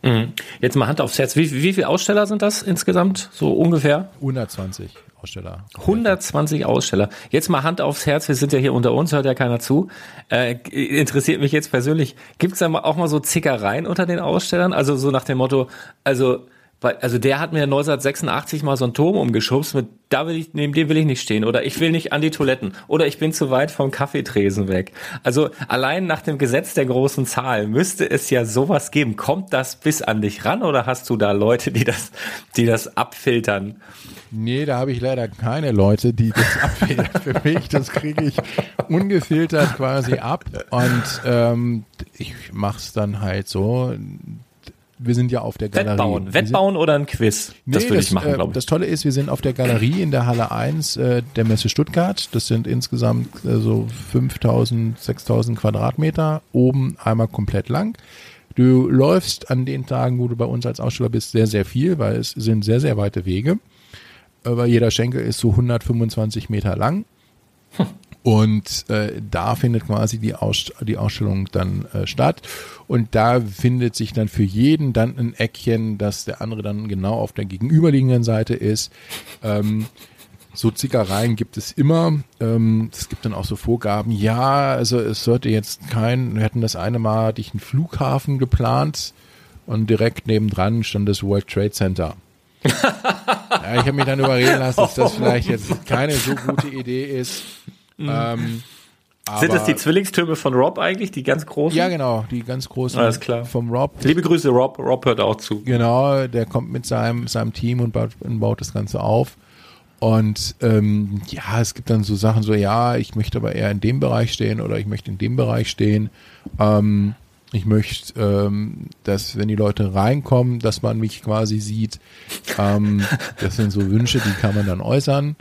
Mhm. Jetzt mal Hand aufs Herz. Wie, wie viele Aussteller sind das insgesamt? So ungefähr? 120 Aussteller. 120 Aussteller. Jetzt mal Hand aufs Herz. Wir sind ja hier unter uns, hört ja keiner zu. Äh, interessiert mich jetzt persönlich. Gibt es da auch mal so Zickereien unter den Ausstellern? Also so nach dem Motto, also weil, also der hat mir 1986 mal so einen Turm umgeschubst, mit da will ich, neben dem will ich nicht stehen. Oder ich will nicht an die Toiletten. Oder ich bin zu weit vom Kaffeetresen weg. Also allein nach dem Gesetz der großen Zahl müsste es ja sowas geben. Kommt das bis an dich ran oder hast du da Leute, die das, die das abfiltern? Nee, da habe ich leider keine Leute, die das <laughs> abfiltern für mich. Das kriege ich ungefiltert quasi ab. Und ähm, ich mache es dann halt so wir sind ja auf der Galerie. Wettbauen, Wettbauen oder ein Quiz? Nee, das würde ich machen, äh, glaube ich. Das Tolle ist, wir sind auf der Galerie in der Halle 1 äh, der Messe Stuttgart. Das sind insgesamt äh, so 5000, 6000 Quadratmeter. Oben einmal komplett lang. Du läufst an den Tagen, wo du bei uns als Aussteller bist, sehr, sehr viel, weil es sind sehr, sehr weite Wege. Aber jeder Schenkel ist so 125 Meter lang. Hm. Und äh, da findet quasi die, Aus die Ausstellung dann äh, statt. Und da findet sich dann für jeden dann ein Eckchen, dass der andere dann genau auf der gegenüberliegenden Seite ist. Ähm, so Zickereien gibt es immer. Ähm, es gibt dann auch so Vorgaben. Ja, also es sollte jetzt kein, wir hatten das eine Mal, hatte ich einen Flughafen geplant und direkt nebendran stand das World Trade Center. <laughs> ja, ich habe mich dann überreden lassen, dass das <laughs> vielleicht jetzt keine so gute Idee ist. Mhm. Ähm, Sind das die Zwillingstürme von Rob eigentlich, die ganz großen? Ja, genau, die ganz großen Alles klar. vom Rob. Liebe Grüße, Rob. Rob hört auch zu. Genau, der kommt mit seinem, seinem Team und baut, und baut das Ganze auf. Und ähm, ja, es gibt dann so Sachen so, ja, ich möchte aber eher in dem Bereich stehen oder ich möchte in dem Bereich stehen. Ähm, ich möchte, ähm, dass wenn die Leute reinkommen, dass man mich quasi sieht. Ähm, das sind so Wünsche, die kann man dann äußern.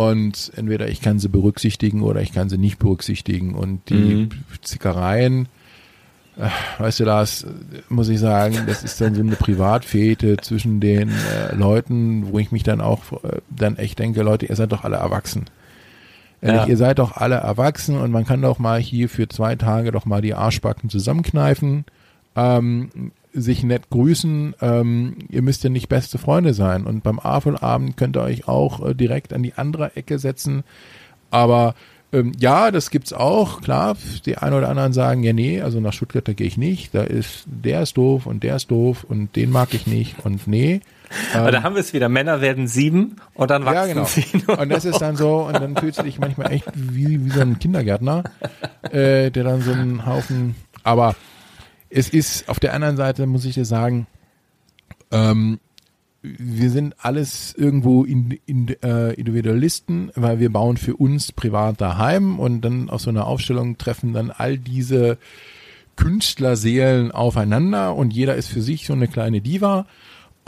Und entweder ich kann sie berücksichtigen oder ich kann sie nicht berücksichtigen. Und die mhm. Zickereien, äh, weißt du, das muss ich sagen, das ist dann so eine Privatfete zwischen den äh, Leuten, wo ich mich dann auch äh, dann echt denke, Leute, ihr seid doch alle erwachsen. Ja. Ihr seid doch alle erwachsen und man kann doch mal hier für zwei Tage doch mal die Arschbacken zusammenkneifen. Ähm, sich nett grüßen. Ähm, ihr müsst ja nicht beste Freunde sein. Und beim Apfelabend könnt ihr euch auch äh, direkt an die andere Ecke setzen. Aber ähm, ja, das gibt's auch, klar. Die einen oder anderen sagen, ja, nee, also nach Stuttgart, da gehe ich nicht. Da ist, der ist doof und der ist doof und den mag ich nicht und nee. Ähm, da haben wir es wieder. Männer werden sieben und dann wachsen ja, genau. sie. <laughs> Und das ist dann so, und dann fühlst du dich manchmal echt wie, wie so ein Kindergärtner, äh, der dann so einen Haufen, aber es ist auf der anderen Seite, muss ich dir sagen, ähm, wir sind alles irgendwo in, in, äh, Individualisten, weil wir bauen für uns privat daheim und dann auf so einer Aufstellung treffen dann all diese Künstlerseelen aufeinander und jeder ist für sich so eine kleine Diva.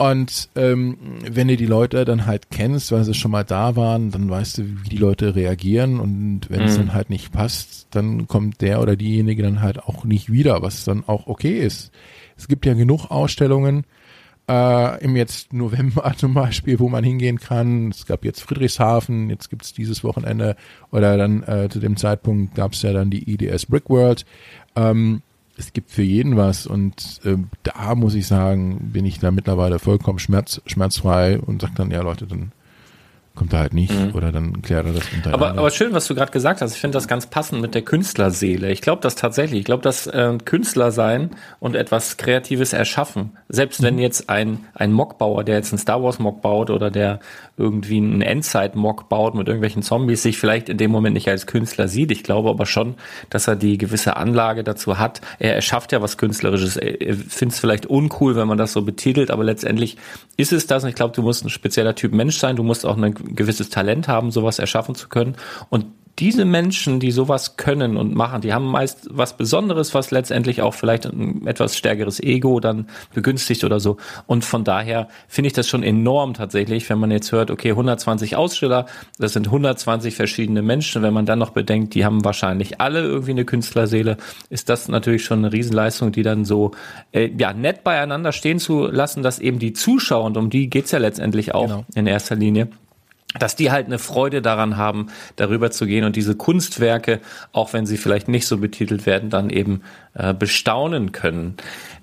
Und ähm, wenn du die Leute dann halt kennst, weil sie schon mal da waren, dann weißt du, wie die Leute reagieren und wenn mhm. es dann halt nicht passt, dann kommt der oder diejenige dann halt auch nicht wieder, was dann auch okay ist. Es gibt ja genug Ausstellungen äh, im jetzt November zum Beispiel, wo man hingehen kann. Es gab jetzt Friedrichshafen, jetzt gibt's dieses Wochenende oder dann äh, zu dem Zeitpunkt gab's ja dann die IDS Brickworld. Ähm, es gibt für jeden was und äh, da muss ich sagen, bin ich da mittlerweile vollkommen schmerz, schmerzfrei und sage dann, ja Leute, dann kommt er halt nicht mhm. oder dann klärt er das untereinander. Aber, aber schön, was du gerade gesagt hast. Ich finde das ganz passend mit der Künstlerseele. Ich glaube das tatsächlich. Ich glaube, dass äh, Künstler sein und etwas Kreatives erschaffen, selbst mhm. wenn jetzt ein, ein Mockbauer, der jetzt einen Star Wars Mock baut oder der irgendwie einen Endzeit Mock baut mit irgendwelchen Zombies, sich vielleicht in dem Moment nicht als Künstler sieht. Ich glaube aber schon, dass er die gewisse Anlage dazu hat. Er erschafft ja was Künstlerisches. Er findet es vielleicht uncool, wenn man das so betitelt, aber letztendlich ist es das. Und ich glaube, du musst ein spezieller Typ Mensch sein. Du musst auch eine gewisses Talent haben, sowas erschaffen zu können. Und diese Menschen, die sowas können und machen, die haben meist was Besonderes, was letztendlich auch vielleicht ein etwas stärkeres Ego dann begünstigt oder so. Und von daher finde ich das schon enorm tatsächlich, wenn man jetzt hört, okay, 120 Aussteller, das sind 120 verschiedene Menschen. Wenn man dann noch bedenkt, die haben wahrscheinlich alle irgendwie eine Künstlerseele, ist das natürlich schon eine Riesenleistung, die dann so äh, ja nett beieinander stehen zu lassen, dass eben die Zuschauer, und um die geht's ja letztendlich auch genau. in erster Linie, dass die halt eine Freude daran haben, darüber zu gehen und diese Kunstwerke, auch wenn sie vielleicht nicht so betitelt werden, dann eben äh, bestaunen können.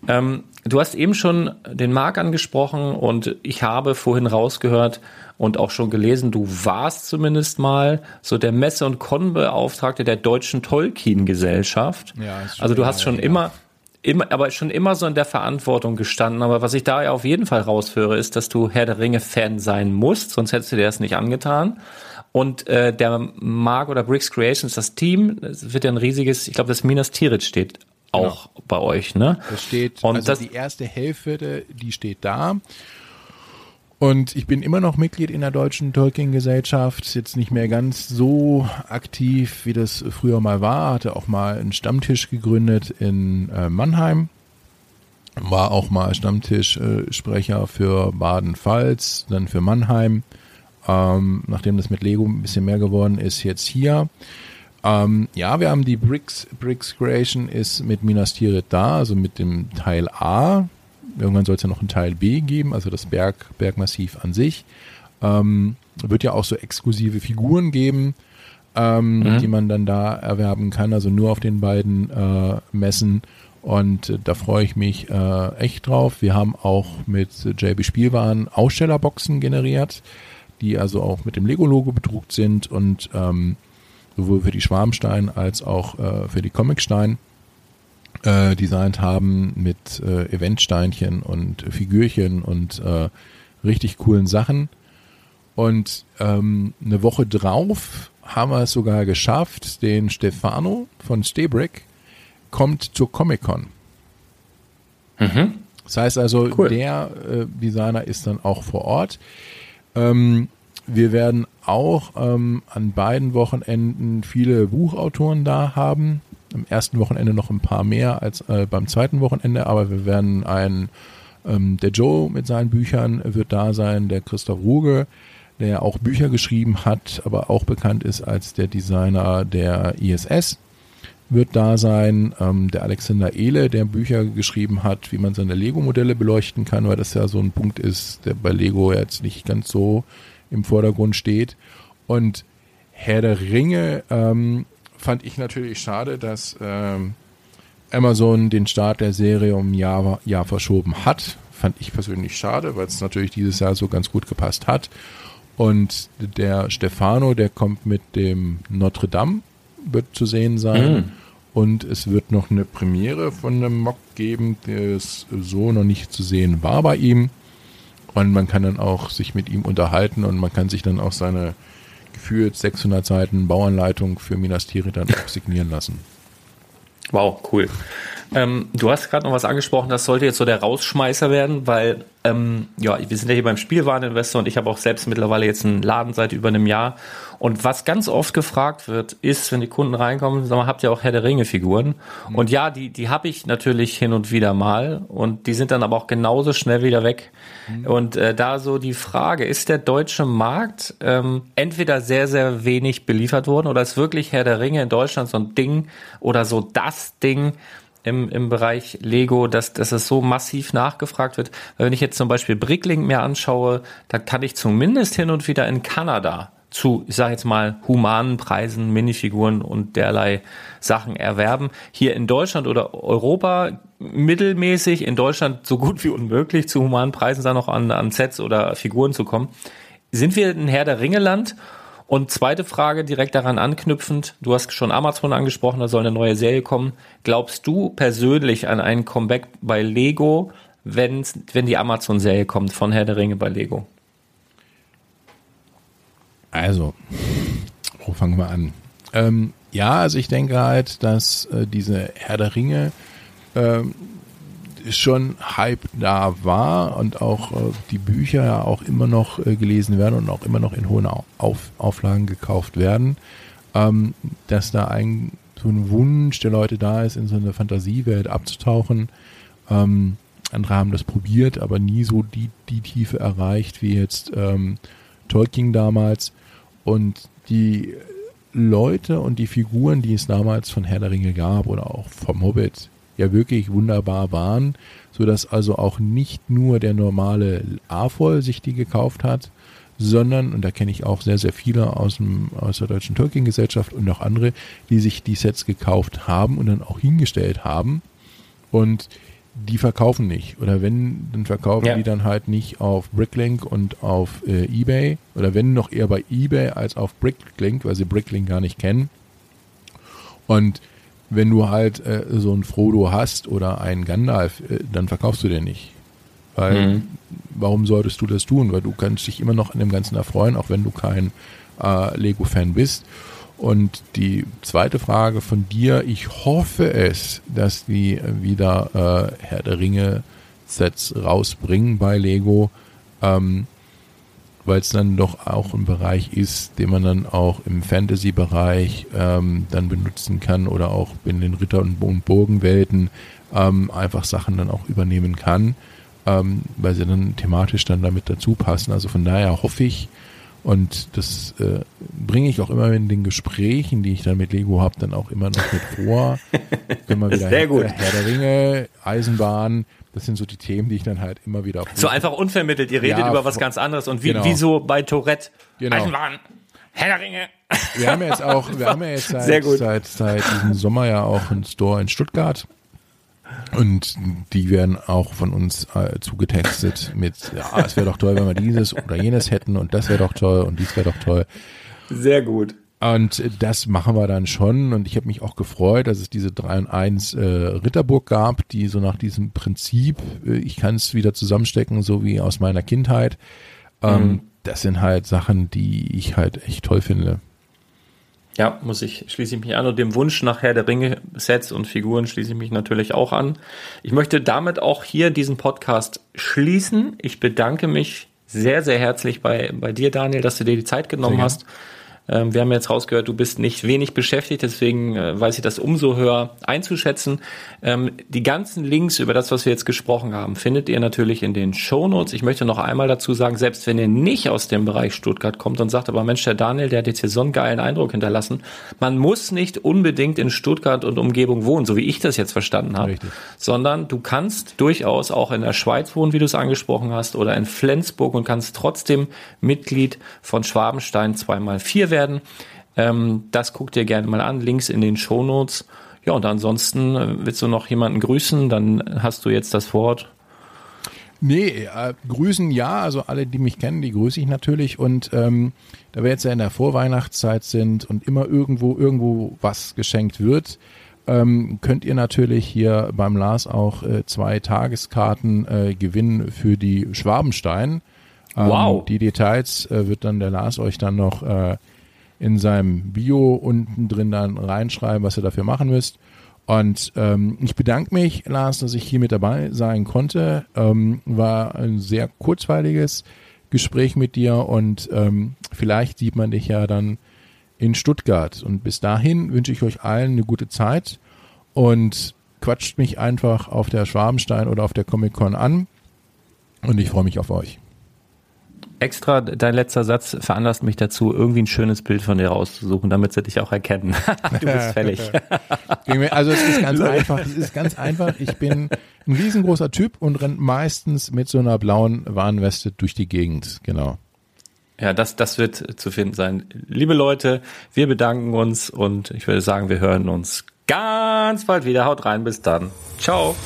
Ähm, du hast eben schon den Marc angesprochen und ich habe vorhin rausgehört und auch schon gelesen, du warst zumindest mal so der Messe- und Konbeauftragte der Deutschen Tolkien-Gesellschaft. Ja, also du hast schon ja. immer immer, aber schon immer so in der Verantwortung gestanden. Aber was ich da ja auf jeden Fall rausführe, ist, dass du Herr der Ringe-Fan sein musst, sonst hättest du dir das nicht angetan. Und äh, der Mark oder Bricks Creations, das Team, das wird ja ein riesiges, ich glaube, das Minas Tirith steht auch genau. bei euch, ne? Das steht, und also das, die erste Hälfte, die steht da. Und ich bin immer noch Mitglied in der Deutschen Tolkien-Gesellschaft, jetzt nicht mehr ganz so aktiv, wie das früher mal war, hatte auch mal einen Stammtisch gegründet in äh, Mannheim, war auch mal Stammtischsprecher äh, für Baden-Pfalz, dann für Mannheim. Ähm, nachdem das mit Lego ein bisschen mehr geworden ist, jetzt hier. Ähm, ja, wir haben die Bricks, Bricks Creation ist mit Minas Tirith da, also mit dem Teil A Irgendwann soll es ja noch einen Teil B geben, also das Berg, Bergmassiv an sich. Ähm, wird ja auch so exklusive Figuren geben, ähm, mhm. die man dann da erwerben kann, also nur auf den beiden äh, Messen. Und äh, da freue ich mich äh, echt drauf. Wir haben auch mit JB Spielwaren Ausstellerboxen generiert, die also auch mit dem Lego-Logo bedruckt sind und ähm, sowohl für die Schwarmstein als auch äh, für die Comicstein äh, designt haben mit äh, Eventsteinchen und Figürchen und äh, richtig coolen Sachen. Und ähm, eine Woche drauf haben wir es sogar geschafft, den Stefano von Stebrick kommt zur Comic-Con. Mhm. Das heißt also, cool. der äh, Designer ist dann auch vor Ort. Ähm, wir werden auch ähm, an beiden Wochenenden viele Buchautoren da haben. Am ersten Wochenende noch ein paar mehr als äh, beim zweiten Wochenende, aber wir werden ein, ähm, der Joe mit seinen Büchern wird da sein, der Christoph Ruge, der auch Bücher geschrieben hat, aber auch bekannt ist als der Designer der ISS wird da sein. Ähm, der Alexander Ehle, der Bücher geschrieben hat, wie man seine Lego-Modelle beleuchten kann, weil das ja so ein Punkt ist, der bei Lego jetzt nicht ganz so im Vordergrund steht. Und Herr der Ringe ähm, fand ich natürlich schade, dass ähm, Amazon den Start der Serie um ein Jahr, Jahr verschoben hat. Fand ich persönlich schade, weil es natürlich dieses Jahr so ganz gut gepasst hat. Und der Stefano, der kommt mit dem Notre Dame, wird zu sehen sein. Mhm. Und es wird noch eine Premiere von einem Mock geben, der es so noch nicht zu sehen war bei ihm. Und man kann dann auch sich mit ihm unterhalten und man kann sich dann auch seine gefühlt 600 Seiten Bauanleitung für Minas Tirith dann signieren lassen. Wow, cool. Ähm, du hast gerade noch was angesprochen, das sollte jetzt so der Rausschmeißer werden, weil ähm, ja, wir sind ja hier beim Spielwareninvestor und ich habe auch selbst mittlerweile jetzt einen Laden seit über einem Jahr. Und was ganz oft gefragt wird, ist, wenn die Kunden reinkommen, sag mal, habt ihr auch Herr der Ringe Figuren? Mhm. Und ja, die, die habe ich natürlich hin und wieder mal und die sind dann aber auch genauso schnell wieder weg. Mhm. Und äh, da so die Frage, ist der deutsche Markt ähm, entweder sehr, sehr wenig beliefert worden oder ist wirklich Herr der Ringe in Deutschland so ein Ding oder so das Ding, im, im Bereich Lego, dass, dass es so massiv nachgefragt wird. Wenn ich jetzt zum Beispiel Bricklink mir anschaue, da kann ich zumindest hin und wieder in Kanada zu, ich sage jetzt mal, humanen Preisen, Minifiguren und derlei Sachen erwerben. Hier in Deutschland oder Europa mittelmäßig, in Deutschland so gut wie unmöglich zu humanen Preisen da noch an, an Sets oder Figuren zu kommen. Sind wir ein Herr der Ringe-Land und zweite Frage direkt daran anknüpfend. Du hast schon Amazon angesprochen, da soll eine neue Serie kommen. Glaubst du persönlich an einen Comeback bei Lego, wenn, wenn die Amazon-Serie kommt von Herr der Ringe bei Lego? Also, wo fangen wir an? Ähm, ja, also ich denke halt, dass äh, diese Herr der Ringe ähm, schon Hype da war und auch äh, die Bücher ja auch immer noch äh, gelesen werden und auch immer noch in hohen Auf Auflagen gekauft werden, ähm, dass da ein so ein Wunsch der Leute da ist, in so eine Fantasiewelt abzutauchen. Ähm, andere haben das probiert, aber nie so die, die Tiefe erreicht wie jetzt ähm, Tolkien damals. Und die Leute und die Figuren, die es damals von Herr der Ringe gab oder auch vom Hobbit, ja wirklich wunderbar waren, so dass also auch nicht nur der normale AFOL sich die gekauft hat, sondern, und da kenne ich auch sehr, sehr viele aus, dem, aus der Deutschen Tolkien-Gesellschaft und auch andere, die sich die Sets gekauft haben und dann auch hingestellt haben und die verkaufen nicht. Oder wenn, dann verkaufen ja. die dann halt nicht auf Bricklink und auf äh, Ebay. Oder wenn noch eher bei Ebay als auf Bricklink, weil sie Bricklink gar nicht kennen. Und wenn du halt äh, so ein Frodo hast oder einen Gandalf, äh, dann verkaufst du den nicht. Weil, mhm. warum solltest du das tun? Weil du kannst dich immer noch an dem Ganzen erfreuen, auch wenn du kein äh, Lego-Fan bist. Und die zweite Frage von dir, ich hoffe es, dass die wieder äh, Herr der Ringe Sets rausbringen bei Lego. Ähm, weil es dann doch auch ein Bereich ist, den man dann auch im Fantasy-Bereich ähm, dann benutzen kann oder auch in den Ritter- und Burgenwelten ähm, einfach Sachen dann auch übernehmen kann, ähm, weil sie dann thematisch dann damit dazu passen. Also von daher hoffe ich, und das äh, bringe ich auch immer in den Gesprächen, die ich dann mit Lego habe, dann auch immer noch mit vor. <laughs> Wir wieder Sehr gut. Herr der Ringe, Eisenbahn, das sind so die Themen, die ich dann halt immer wieder. So einfach unvermittelt. Ihr redet ja, über was ganz anderes und wie, genau. wie so bei Tourette. Genau. Eisenbahn, Herr Ringe. Wir haben ja jetzt auch, wir haben ja jetzt <laughs> seit, seit, seit diesem Sommer ja auch einen Store in Stuttgart. Und die werden auch von uns äh, zugetextet mit, ja, es wäre doch toll, wenn wir dieses oder jenes hätten und das wäre doch toll und dies wäre doch toll. Sehr gut. Und das machen wir dann schon. Und ich habe mich auch gefreut, dass es diese 3 und 1 äh, Ritterburg gab, die so nach diesem Prinzip, äh, ich kann es wieder zusammenstecken, so wie aus meiner Kindheit. Ähm, mhm. Das sind halt Sachen, die ich halt echt toll finde. Ja, muss ich, schließe ich mich an und dem Wunsch nachher der Ringe, Sets und Figuren schließe ich mich natürlich auch an. Ich möchte damit auch hier diesen Podcast schließen. Ich bedanke mich sehr, sehr herzlich bei, bei dir, Daniel, dass du dir die Zeit genommen hast. Wir haben jetzt rausgehört, du bist nicht wenig beschäftigt, deswegen äh, weiß ich das umso höher einzuschätzen. Ähm, die ganzen Links über das, was wir jetzt gesprochen haben, findet ihr natürlich in den Show Notes. Ich möchte noch einmal dazu sagen, selbst wenn ihr nicht aus dem Bereich Stuttgart kommt und sagt, aber Mensch, der Daniel, der hat jetzt hier so einen geilen Eindruck hinterlassen, man muss nicht unbedingt in Stuttgart und Umgebung wohnen, so wie ich das jetzt verstanden habe, Richtig. sondern du kannst durchaus auch in der Schweiz wohnen, wie du es angesprochen hast, oder in Flensburg und kannst trotzdem Mitglied von Schwabenstein 2x4 werden werden. Ähm, das guckt dir gerne mal an. Links in den Show Notes. Ja, und ansonsten äh, willst du noch jemanden grüßen, dann hast du jetzt das Wort. Nee, äh, grüßen ja, also alle, die mich kennen, die grüße ich natürlich. Und ähm, da wir jetzt ja in der Vorweihnachtszeit sind und immer irgendwo irgendwo was geschenkt wird, ähm, könnt ihr natürlich hier beim Lars auch äh, zwei Tageskarten äh, gewinnen für die Schwabenstein. Ähm, wow. Die Details äh, wird dann der Lars euch dann noch äh, in seinem Bio unten drin dann reinschreiben, was ihr dafür machen müsst. Und ähm, ich bedanke mich, Lars, dass ich hier mit dabei sein konnte. Ähm, war ein sehr kurzweiliges Gespräch mit dir und ähm, vielleicht sieht man dich ja dann in Stuttgart. Und bis dahin wünsche ich euch allen eine gute Zeit und quatscht mich einfach auf der Schwabenstein oder auf der Comic Con an. Und ich freue mich auf euch extra, dein letzter Satz veranlasst mich dazu, irgendwie ein schönes Bild von dir rauszusuchen, damit sie dich auch erkennen. <laughs> du bist <laughs> fällig. also es ist ganz einfach, es ist ganz einfach. Ich bin ein riesengroßer Typ und renne meistens mit so einer blauen Warnweste durch die Gegend, genau. Ja, das, das wird zu finden sein. Liebe Leute, wir bedanken uns und ich würde sagen, wir hören uns ganz bald wieder. Haut rein, bis dann. Ciao.